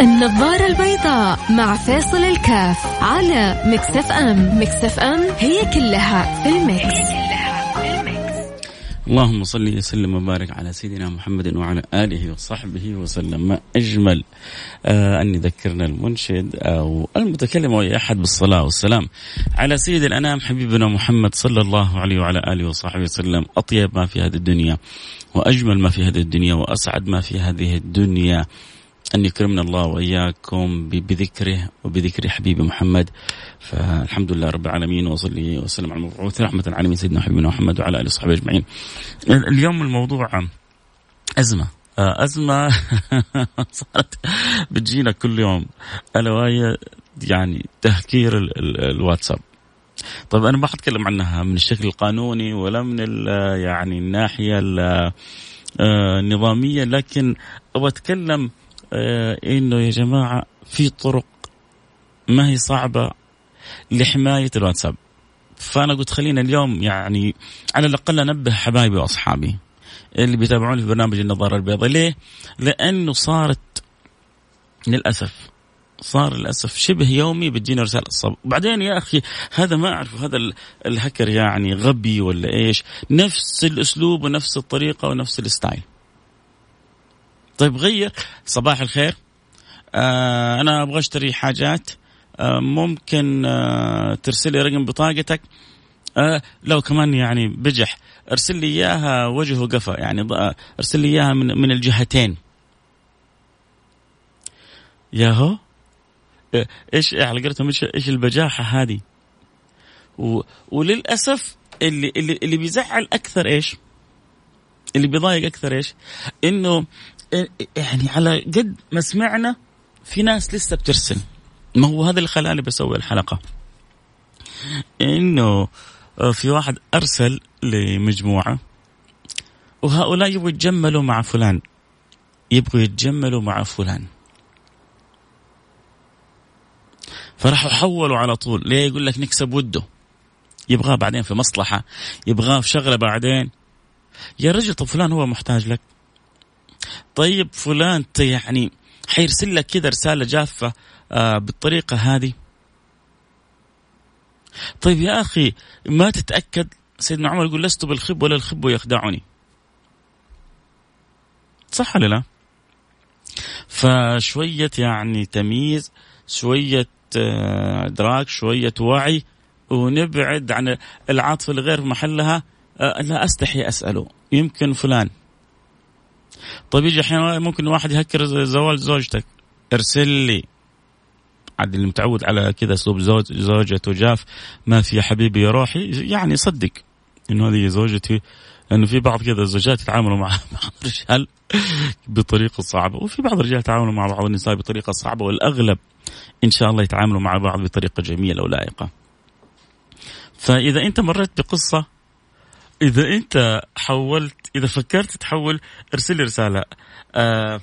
النظارة البيضاء مع فيصل الكاف على Mix FM. Mix FM هي كلها في ال mix. اللهم صل وسلم وبارك على سيدنا محمد وعلى آله وصحبه وسلم. ما أجمل. آه أن يذكرنا المنشد أو المتكلم أو أحد بالصلاة والسلام على سيد الأنام حبيبنا محمد صلى الله عليه وعلى آله وصحبه وسلم. أطيب ما في هذه الدنيا وأجمل ما في هذه الدنيا وأسعد ما في هذه الدنيا. أن يكرمنا الله وإياكم بذكره وبذكر حبيب محمد. فالحمد لله رب العالمين وصلي وسلم على المبعوث رحمة العالمين سيدنا حبيبنا محمد وعلى آله وصحبه أجمعين. اليوم الموضوع أزمة. أزمة صارت بتجينا كل يوم. ألا وهي يعني تهكير الواتساب. طيب أنا ما حتكلم عنها من الشكل القانوني ولا من يعني الناحية النظامية لكن أبغى أتكلم آه إنه يا جماعة في طرق ما هي صعبة لحماية الواتساب. فأنا قلت خلينا اليوم يعني على الأقل أنبه حبايبي وأصحابي اللي بيتابعوني في برنامج النظارة البيضاء. ليه؟ لأنه صارت للأسف صار للأسف شبه يومي بتجينا رسالة الصب بعدين يا أخي هذا ما أعرف هذا الهكر يعني غبي ولا إيش؟ نفس الأسلوب ونفس الطريقة ونفس الستايل. طيب غير صباح الخير. آه أنا أبغى أشتري حاجات. آه ممكن آه ترسل لي رقم بطاقتك. آه لو كمان يعني بجح ارسل لي إياها وجه وقفا يعني ارسل لي إياها من من الجهتين. ياهو. آه، إيش على قولتهم إيش البجاحة هذه؟ و... وللأسف اللي اللي اللي بيزعل أكثر إيش؟ اللي بيضايق أكثر إيش؟ إنه يعني على قد ما سمعنا في ناس لسه بترسل. ما هو هذا اللي خلاني بسوي الحلقة. إنه في واحد أرسل لمجموعة وهؤلاء يبغوا يتجملوا مع فلان. يبغوا يتجملوا مع فلان. فراحوا حولوا على طول. ليه؟ يقول لك نكسب وده. يبغاه بعدين في مصلحة. يبغاه في شغلة بعدين. يا رجل طب فلان هو محتاج لك. طيب فلان يعني حيرسل لك كذا رسالة جافة آه بالطريقة هذه. طيب يا أخي ما تتأكد؟ سيدنا عمر يقول لست بالخب ولا الخب يخدعني. صح ولا لا؟ فشوية يعني تمييز شوية آه، إدراك شوية وعي ونبعد عن العاطفة الغير محلها. آه، لا أستحي أسأله. يمكن فلان. طيب يجي أحيانا ممكن واحد يهكر زواج زوجتك. ارسل لي. عاد اللي متعود على كذا أسلوب زوج زوجته جاف ما في حبيبي يا روحي. يعني صدق إنه هذه زوجتي لأنه في بعض كذا الزوجات يتعاملوا مع بعض الرجال بطريقة صعبة وفي بعض الرجال يتعاملوا مع بعض النساء بطريقة صعبة والأغلب إن شاء الله يتعاملوا مع بعض بطريقة جميلة ولائقة. فإذا أنت مريت بقصة إذا أنت حولت إذا فكرت تحول ارسل لي رسالة آه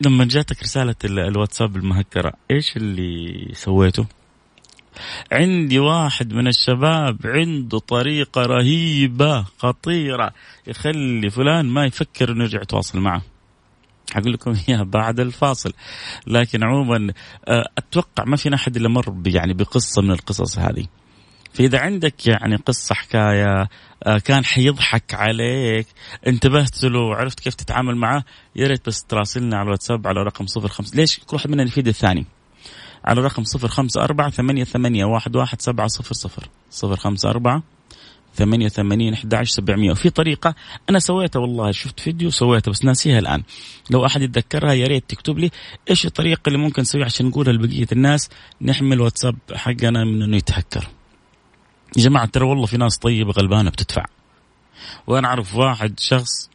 لما جاتك رسالة الواتساب المهكرة إيش اللي سويته؟ عندي واحد من الشباب عنده طريقة رهيبة خطيرة يخلي فلان ما يفكر إنه يرجع يتواصل معه. حقول لكم إياها بعد الفاصل لكن عموما آه، أتوقع ما في أحد إلا مر يعني بقصة من القصص هذه. فإذا عندك يعني قصة حكاية آه، كان حيضحك عليك انتبهت له وعرفت كيف تتعامل معه يا ريت بس تراسلنا على الواتساب على رقم صفر خمسة ليش كل واحد منا يفيد الثاني؟ على رقم صفر خمسة أربعة ثمانية ثمانية واحد واحد سبعة صفر صفر. صفر خمسة أربعة ثمانية ثمانين أحد عشر سبعمية وفي طريقة أنا سويتها والله شفت فيديو سويتها بس ناسيها الآن. لو أحد يتذكرها يا ريت تكتب لي إيش الطريقة اللي ممكن نسويها عشان نقولها لبقية الناس. نحمي الواتساب حقنا من إنه يتهكر. يا جماعة ترى والله في ناس طيبة غلبانة بتدفع. وأنا أعرف واحد شخص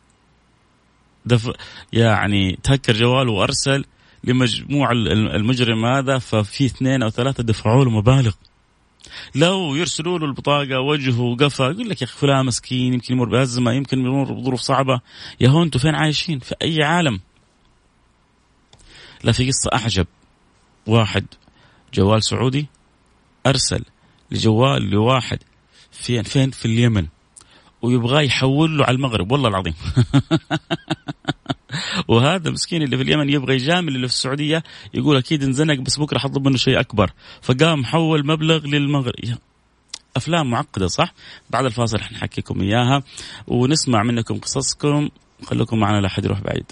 دف يعني تهكر جواله وأرسل لمجموع المجرم هذا ففي اثنين أو ثلاثة دفعوا له مبالغ. لو يرسلوا له البطاقة وجهه وقفا يقول لك يا أخي فلان مسكين يمكن يمر بأزمة يمكن يمر بظروف صعبة. يا هو أنتم فين عايشين؟ في أي عالم؟ لا في قصة أعجب. واحد جوال سعودي أرسل لجوال لواحد فين؟ فين؟ في اليمن. ويبغاه يحول له على المغرب. والله العظيم. وهذا مسكين اللي في اليمن يبغى يجامل اللي في السعودية يقول أكيد انزنق بس بكرة حطلب منه شيء أكبر. فقام حول مبلغ للمغرب. أفلام معقدة صح؟ بعد الفاصل حنحكيكم إياها ونسمع منكم قصصكم. خليكم معنا لا حد يروح بعيد.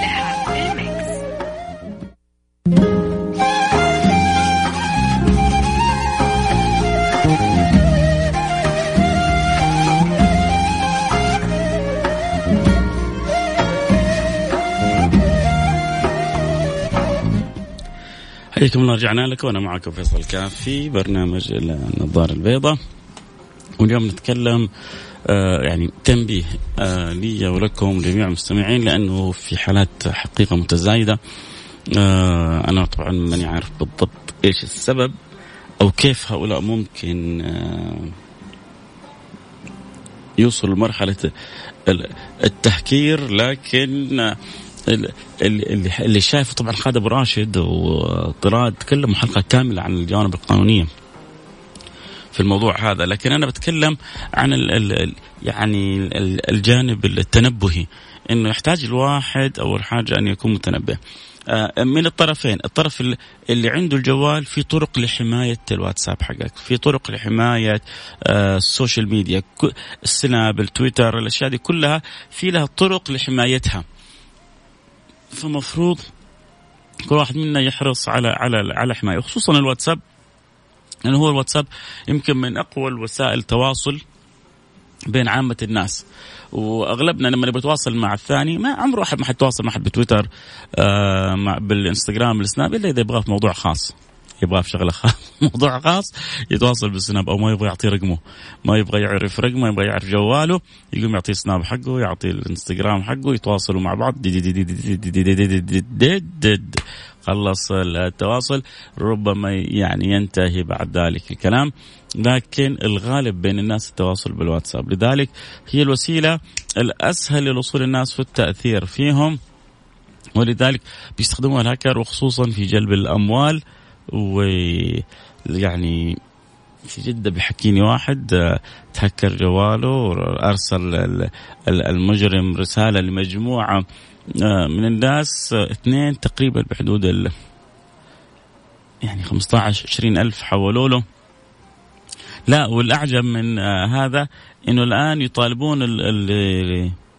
حياكم الله رجعنا لكم وأنا معكم فيصل كاف في برنامج النظاره البيضاء واليوم نتكلم آه يعني تنبيه آه لي ولكم جميع المستمعين لأنه في حالات حقيقة متزايدة. آه أنا طبعا ماني عارف بالضبط إيش السبب أو كيف هؤلاء ممكن آه يوصلوا لمرحلة التهكير لكن اللي اللي شايفه طبعا خالد أبو راشد وطراد تكلموا حلقة كاملة عن الجوانب القانونية في الموضوع هذا. لكن أنا بتكلم عن ال ال يعني الجانب التنبهي إنه يحتاج الواحد أول حاجة أن يكون متنبه. آه، من الطرفين الطرف اللي عنده الجوال في طرق لحماية الواتساب حقك في طرق لحماية آه، السوشيال ميديا السناب التويتر الأشياء دي كلها في لها طرق لحمايتها. فمفروض كل واحد منا يحرص على على على حماية خصوصا الواتساب لأنه هو الواتساب يمكن من أقوى وسائل التواصل بين عامة الناس. وأغلبنا لما نبغى نتواصل مع الثاني ما عمره واحد ما حيتواصل مع حد بتويتر آه مع بالإنستغرام السناب إلا إذا يبغاه في موضوع خاص. يبغاه في شغله خاص موضوع خاص يتواصل بالسناب أو ما يبغى يعطيه رقمه ما يبغى يعرف رقمه يبغى يعرف جواله يقوم يعطيه السناب حقه يعطيه الانستغرام حقه يتواصلوا مع بعض خلص التواصل ربما يعني ينتهي بعد ذلك الكلام لكن الغالب بين الناس التواصل بالواتساب لذلك هي الوسيله الاسهل لوصول الناس في التاثير فيهم ولذلك بيستخدموها الهاكر وخصوصا في جلب الاموال ويعني في جدة بيحكيني واحد آه، تهكر جواله وأرسل المجرم رسالة لمجموعة آه، من الناس آه، اثنين تقريبا بحدود ال يعني 15 20 ألف حولوا له. لا والأعجب من هذا إنه الآن يطالبون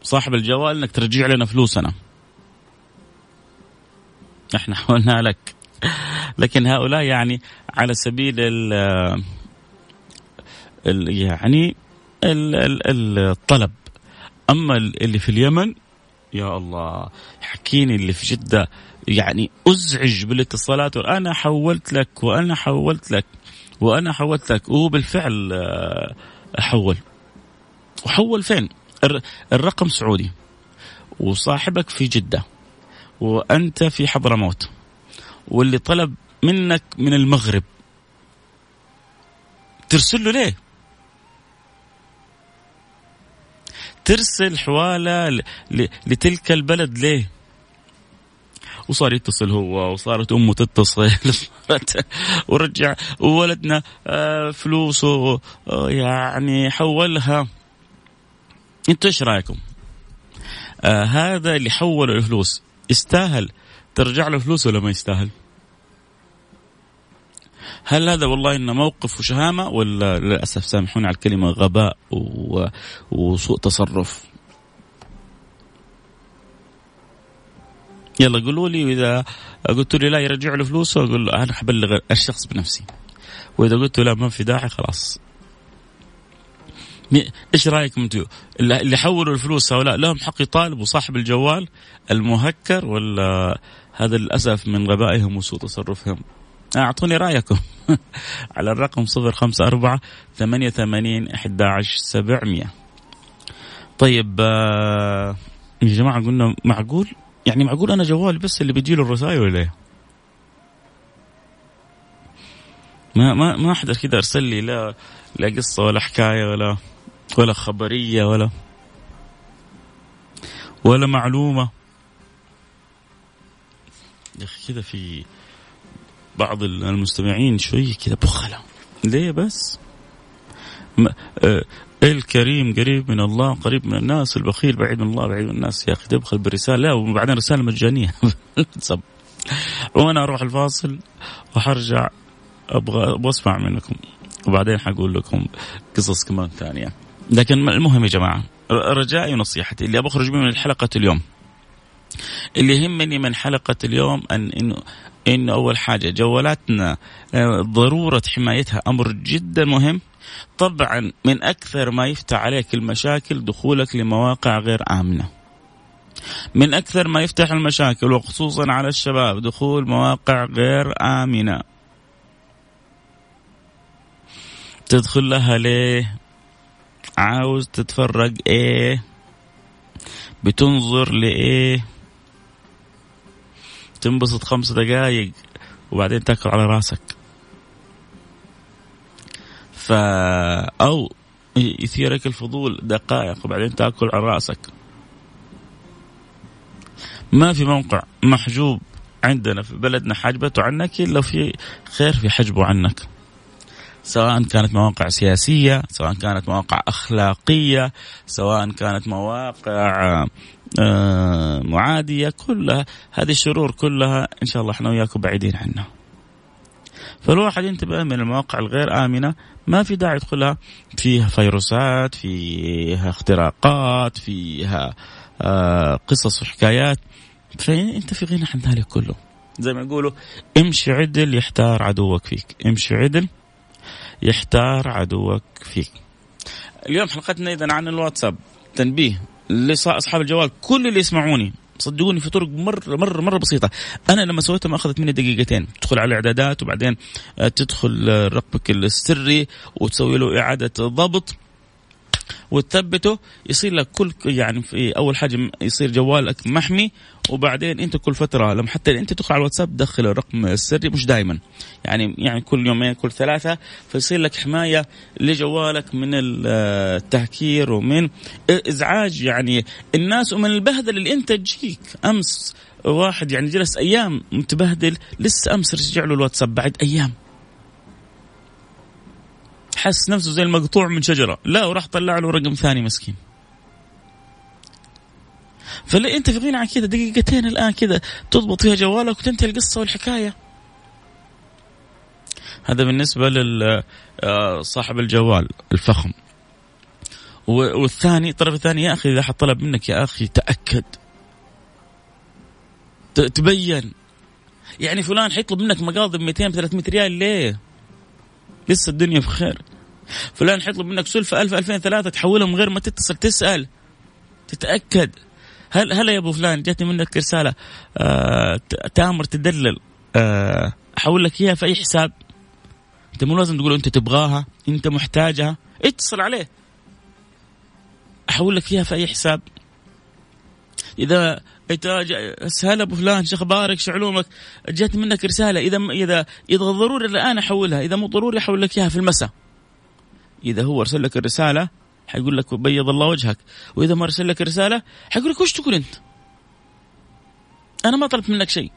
صاحب الجوال إنك ترجع لنا فلوسنا. إحنا حولنا لك. لكن هؤلاء يعني على سبيل ال يعني ال ال الطلب. أما اللي في اليمن يا الله حكيني اللي في جدة يعني أزعج بالاتصالات وأنا حولت لك وأنا حولت لك وأنا حولت لك. وبالفعل آه، حول. وحول فين؟ الرقم سعودي. وصاحبك في جدة. وأنت في حضرموت. واللي طلب منك من المغرب ترسل له ليه؟ ترسل حوالة لتلك البلد ليه؟ وصار يتصل هو وصارت أمه تتصل ورجع وولدنا آه، فلوسه آه، يعني حولها أنتوا إيش رأيكم؟ آه هذا اللي حول الفلوس يستاهل ترجع له فلوس ولا ما يستاهل؟ هل هذا والله إنه موقف وشهامة ولا للأسف سامحوني على الكلمة غباء. وسوء تصرف؟ يلا قولوا لي وإذا قلت لي لا يرجع له فلوسه أقول أنا حبلغ الشخص بنفسي وإذا قلت لا ما في داعي خلاص إيش رأيكم أنتم اللي حولوا الفلوس هؤلاء لهم حق يطالبوا صاحب الجوال المهكر ولا هذا للأسف من غبائهم وسوء تصرفهم. أعطوني رأيكم. على الرقم 054 88 11700 طيب آه يا جماعة قلنا معقول؟ يعني معقول أنا جوالي بس اللي بيجي له الرسائل ولا إيه؟ ما ما ما حدا كذا أرسل لي لا لا قصة ولا حكاية ولا ولا خبرية ولا ولا معلومة. يا أخي كذا في بعض المستمعين شوي كذا بخلة. ليه بس. آه الكريم قريب من الله قريب من الناس البخيل بعيد من الله بعيد من الناس. يا أخي تبخل برسالة لا وبعدين رسالة مجانية. وأنا أروح الفاصل وحرجع أبغى أبغى أسمع منكم. وبعدين حقول لكم قصص كمان ثانية. لكن المهم يا جماعة رجائي ونصيحتي اللي أبغى أخرج من الحلقة اليوم. اللي يهمني من حلقة اليوم أن انه إنه أول حاجة جوالاتنا آه، ضرورة حمايتها أمر جدا مهم. طبعا من أكثر ما يفتح عليك المشاكل دخولك لمواقع غير آمنة. من أكثر ما يفتح المشاكل وخصوصا على الشباب دخول مواقع غير آمنة. تدخل لها ليه؟ عاوز تتفرج إيه؟ بتنظر لإيه؟ تنبسط خمس دقائق وبعدين تاكل على راسك. ف أو يثيرك الفضول دقائق وبعدين تاكل على راسك. ما في موقع محجوب عندنا في بلدنا حجبته عنك إلا في خير في حجبه عنك. سواء كانت مواقع سياسية سواء كانت مواقع أخلاقية سواء كانت مواقع آه، معادية كلها هذه الشرور كلها إن شاء الله إحنا وياكم بعيدين عنها. فالواحد ينتبه من المواقع الغير آمنة ما في داعي يدخلها. فيها فيروسات فيها اختراقات فيها آه قصص وحكايات. فانت في غنى عن ذلك كله. زي ما يقولوا امشي عدل يحتار عدوك فيك. امشي عدل يحتار عدوك فيك. اليوم حلقتنا اذا عن الواتساب. تنبيه. لاصحاب الجوال كل اللي يسمعوني صدقوني في طرق مره مره مرة بسيطة. أنا لما سويتها ما أخذت مني دقيقتين. تدخل على الإعدادات وبعدين آه، تدخل آه، رقمك السري وتسوي له إعادة ضبط. وتثبته يصير لك كل يعني في أول حاجة يصير جوالك محمي وبعدين أنت كل فترة لما حتى أنت تدخل على الواتساب تدخل الرقم السري مش دائما يعني يعني كل يومين كل ثلاثة فيصير لك حماية لجوالك من التهكير ومن إزعاج. يعني الناس ومن البهدله اللي أنت تجيك. أمس واحد يعني جلس أيام متبهدل لسه أمس رجع له الواتساب بعد أيام. حس نفسه زي المقطوع من شجرة. لا وراح طلع له رقم ثاني مسكين. فلا انت في غنى عن كذا دقيقتين الآن كذا تضبط فيها جوالك وتنتهي القصة والحكاية. هذا بالنسبة لصاحب آه، الجوال الفخم. والثاني الطرف الثاني يا أخي إذا حد طلب منك يا أخي تأكد. تبين. يعني فلان حيطلب منك مقاضي ب 200 300 ريال ليه؟ لسه الدنيا بخير فلان حيطلب منك سلفة 1000 2000 3 تحولها من غير ما تتصل تسأل تتأكد. هل هلا يا أبو فلان جاتني منك رسالة. آه تامر تدلل. آه أحول لك إياها في أي حساب. أنت مو لازم تقول أنت تبغاها أنت محتاجها. اتصل عليه. أحول لك إياها في أي حساب. إذا انت هلا أبو فلان شو أخبارك شو علومك جات منك رسالة. إذا إذا إذا ضروري الآن أحولها إذا مو ضروري أحول لك إياها في المساء إذا هو أرسل لك الرسالة حيقول لك بيض الله وجهك. وإذا ما أرسل لك الرسالة حيقول لك وش تقول أنت؟ أنا ما طلبت منك شيء.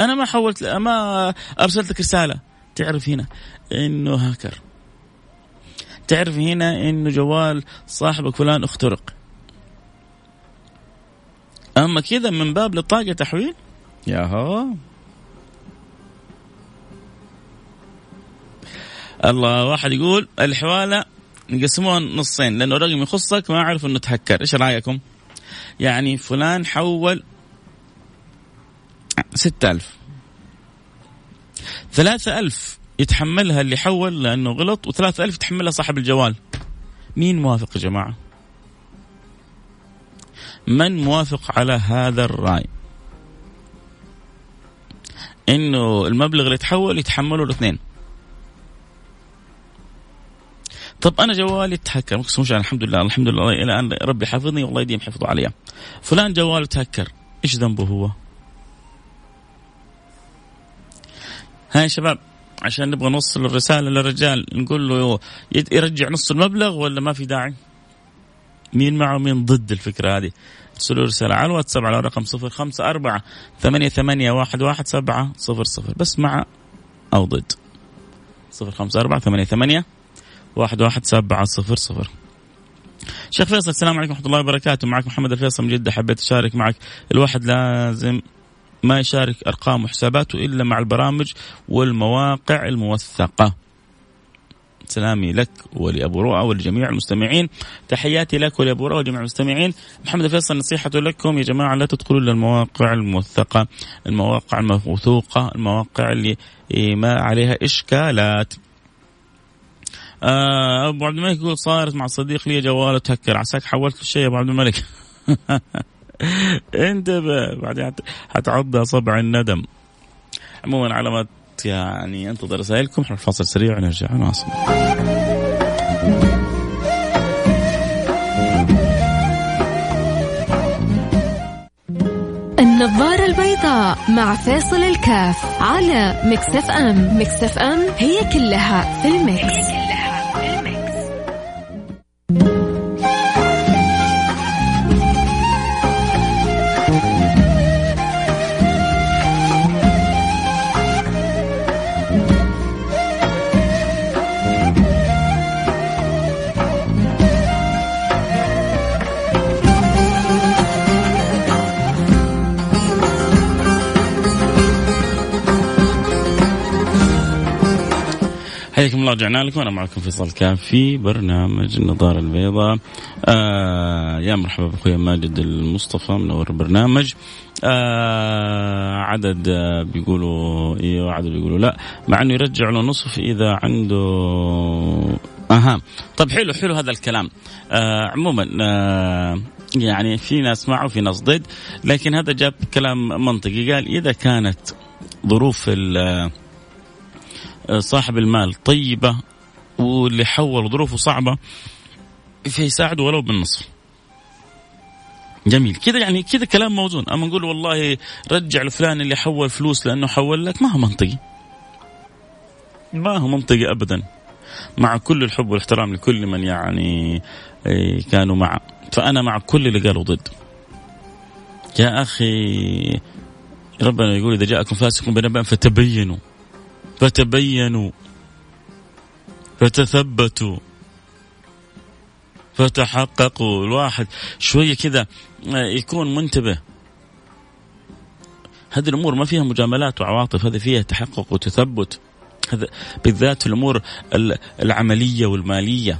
أنا ما حولت ما أرسلت لك رسالة. تعرف هنا إنه هاكر. تعرف هنا إنه جوال صاحبك فلان اخترق. أما كذا من باب للطاقه تحويل يا هو الله واحد يقول الحوالة نقسموها نصين لأنه رقم يخصك ما أعرف إنه تهكر. إيش رأيكم؟ يعني فلان حول ستة ألف. ثلاثة ألف يتحملها اللي حول لأنه غلط وثلاثة ألف يتحملها صاحب الجوال. مين موافق يا جماعة؟ من موافق على هذا الرأي؟ إنه المبلغ اللي يتحول يتحمله الاثنين. طب أنا جوالي تهكر. مش الحمد لله الحمد لله إلى الان ربي حفظني والله يديم حفظه علي. فلان جواله تهكر. إيش ذنبه هو؟ هاي يا شباب عشان نبغى نوصل الرسالة للرجال نقول له يرجع نص المبلغ ولا ما في داعي؟ مين معه مين ضد الفكرة هذه؟ ارسلوا رسالة على الواتساب على رقم صفر خمسة أربعة ثمانية ثمانية واحد واحد سبعة صفر صفر. بس مع أو ضد. صفر خمسة أربعة ثمانية ثمانية واحد واحد سبعة صفر صفر. شيخ فيصل السلام عليكم ورحمة الله وبركاته. معك محمد الفيصل من جدة حبيت أشارك معك. الواحد لازم ما يشارك أرقام وحساباته إلا مع البرامج والمواقع الموثقة. سلامي لك ولأبو رؤى ولجميع المستمعين. تحياتي لك ولأبو رؤى ولجميع المستمعين. محمد الفيصل نصيحة لكم يا جماعة لا تدخلوا إلا المواقع الموثقة. المواقع الموثوقة المواقع اللي ما عليها إشكالات. أبو عبد الملك يقول صارت مع صديق لي جواله تهكر عساك حولت الشيء يا أبو عبد الملك. انتبه. بعدين حتعض اصابع الندم. عموما علامات يعني أنتظر رسائلكم حنروح فاصل سريع ونرجع. نواصل النظارة البيضاء مع فيصل الكاف على Mix FM. Mix FM هي كلها في ال mix. رجعنا لكم. أنا معكم فيصل كاف في برنامج النظارة البيضاء. آه يا مرحبا بأخوي ماجد المصطفى منور البرنامج. آه عدد بيقولوا أيوه عدد بيقولوا لا مع إنه يرجع له نصف إذا عنده أها. طيب حلو حلو هذا الكلام. آه عموما آه يعني في ناس معه وفي ناس ضد لكن هذا جاب كلام منطقي. قال إذا كانت ظروف صاحب المال طيبة واللي حول ظروفه صعبة فيساعده ولو بالنصف. جميل. كذا يعني كذا كلام موزون. أما نقول والله رجع لفلان اللي حول فلوس لأنه حول لك ما هو منطقي. ما هو منطقي ابدا. مع كل الحب والاحترام لكل من يعني كانوا معه فأنا مع كل اللي قالوا ضد. يا أخي ربنا يقول إذا جاءكم فاسق بنبأ فتبينوا. فتبينوا فتثبتوا فتحققوا. الواحد شوية كذا يكون منتبه. هذه الأمور ما فيها مجاملات وعواطف هذه فيها تحقق وتثبت. هذا بالذات الأمور العملية والمالية.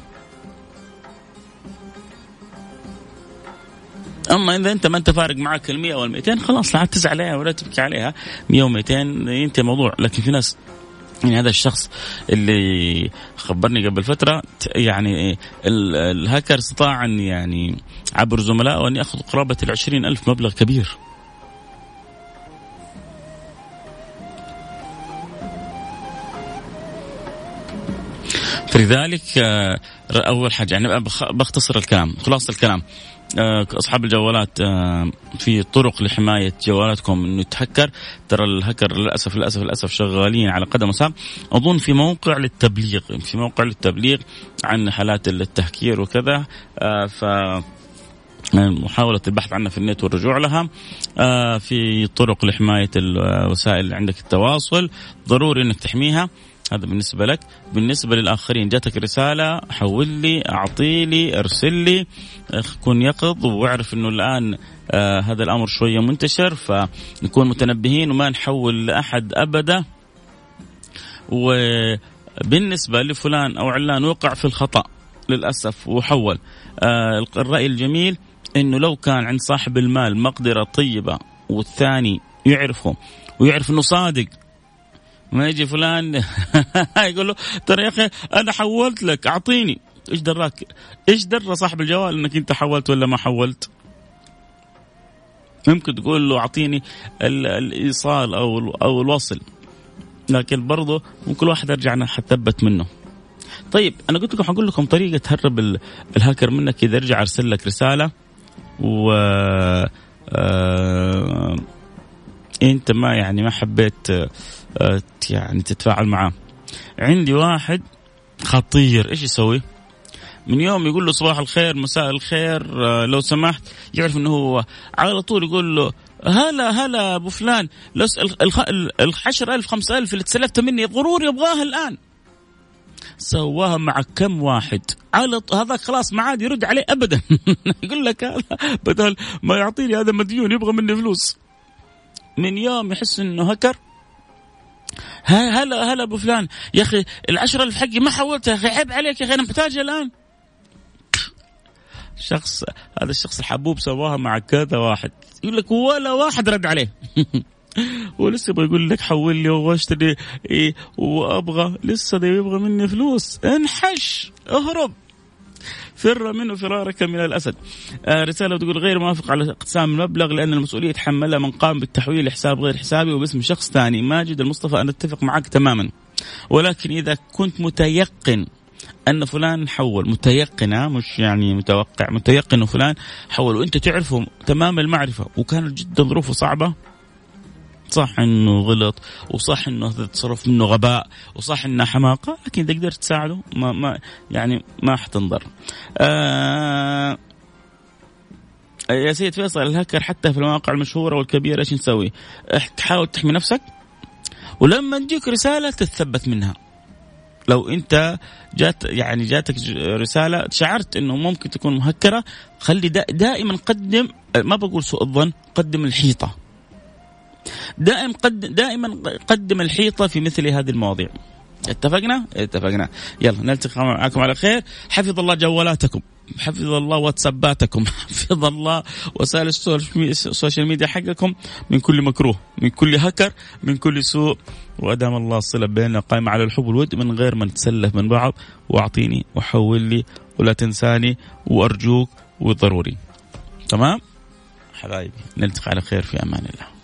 أما إذا أنت ما أنت فارق معك ال 100 وال 200 خلاص لا تزعل عليها ولا تبكي عليها. 100 و200 ينتهي الموضوع لكن في ناس يعني هذا الشخص اللي خبرني قبل فترة يعني الهاكر استطاع أن يعني عبر زملائه أن يأخذ قرابة العشرين ألف مبلغ كبير. فلذلك أول حاجة يعني بختصر الكلام خلاصة الكلام. أصحاب الجوالات في طرق لحماية جوالاتكم إنه يتهكر. ترى الهكر للأسف للأسف للأسف شغالين على قدم وساق. أظن في موقع للتبليغ في موقع للتبليغ عن حالات التهكير وكذا. ف محاولة البحث عنها في النت والرجوع لها. في طرق لحماية الوسائل عندك التواصل ضروري أنك تحميها. هذا بالنسبة لك. بالنسبة للآخرين جاتك رسالة حول لي أعطي لي أرسل لي كن يقظ وأعرف أنه الآن آه هذا الأمر شوية منتشر فنكون متنبهين وما نحول لأحد أبدا. وبالنسبة لفلان أو علان وقع في الخطأ للأسف وحول. آه الرأي الجميل أنه لو كان عند صاحب المال مقدرة طيبة والثاني يعرفه ويعرف أنه صادق ما يجي فلان يقول له ترى يا أخي أنا حولت لك أعطيني. إيش دراك إيش درى صاحب الجوال إنك أنت حولت ولا ما حولت؟ ممكن تقول له أعطيني الإيصال أو أو الوصل. لكن برضه كل واحد يرجع حتثبت منه. طيب أنا قلت لكم حقول لكم طريقة تهرب الهاكر منك إذا رجع أرسل لك رسالة. و آه أنت ما يعني ما حبيت يعني تتفاعل معاه. عندي واحد خطير. إيش يسوي؟ من يوم يقول له صباح الخير مساء الخير لو سمحت يعرف إنه هو. على طول يقول له هلا هلا أبو فلان لو ألف خمسة ألف اللي تسلفت مني ضروري ابغاها الآن. سواها مع كم واحد؟ على هذاك خلاص ما عاد يرد عليه ابدا. يقول لك هذا بدل ما يعطيني هذا مديون يبغى مني فلوس. من يوم يحس إنه هكر هلا هلا أبو فلان. يا أخي العشرة اللي في حقي ما حولتها. يا أخي عيب عليك يا أخي أنا محتاجها الآن. شخص هذا الشخص الحبوب سواها مع كذا واحد. يقول لك ولا واحد رد عليه. ولسه بيقول لك حول لي واشتري إيه وأبغى لسه يبغى مني فلوس. انحش اهرب. فر منه فرارك من الأسد. آه رسالة تقول غير موافق على اقسام المبلغ لأن المسؤولية يتحملها من قام بالتحويل لحساب غير حسابي وباسم شخص ثاني، ماجد المصطفى أنا أتفق معك تماما. ولكن إذا كنت متيقن أن فلان حول متيقن مش يعني متوقع متيقن فلان حول وأنت تعرفه تمام المعرفة وكانت جدا ظروفه صعبة صح إنه غلط وصح إنه التصرف منه غباء وصح إنه حماقة لكن إذا قدرت تساعده ما ما يعني ما حتنضر. آه يا سيد فيصل الهكر حتى في المواقع المشهورة والكبيرة إيش نسوي؟ تحاول تحمي نفسك ولما تجيك رسالة تتثبت منها. لو أنت جات يعني جاتك رسالة شعرت إنه ممكن تكون مهكرة خلي دائما قدم ما بقول سوء الظن قدم الحيطة دائما قدم دائما قدم الحيطة في مثل هذه المواضيع. اتفقنا؟ اتفقنا. يلا نلتقي معكم على خير. حفظ الله جوالاتكم. حفظ الله واتساباتكم. حفظ الله وسائل ال social media حقكم. من كل مكروه من كل هكر من كل سوء. وادام الله الصله بيننا قائمه على الحب والود من غير ما نتسلف من بعض واعطيني وحول لي ولا تنساني وأرجوك وضروري. تمام؟ حبايبي نلتقي على خير في أمان الله.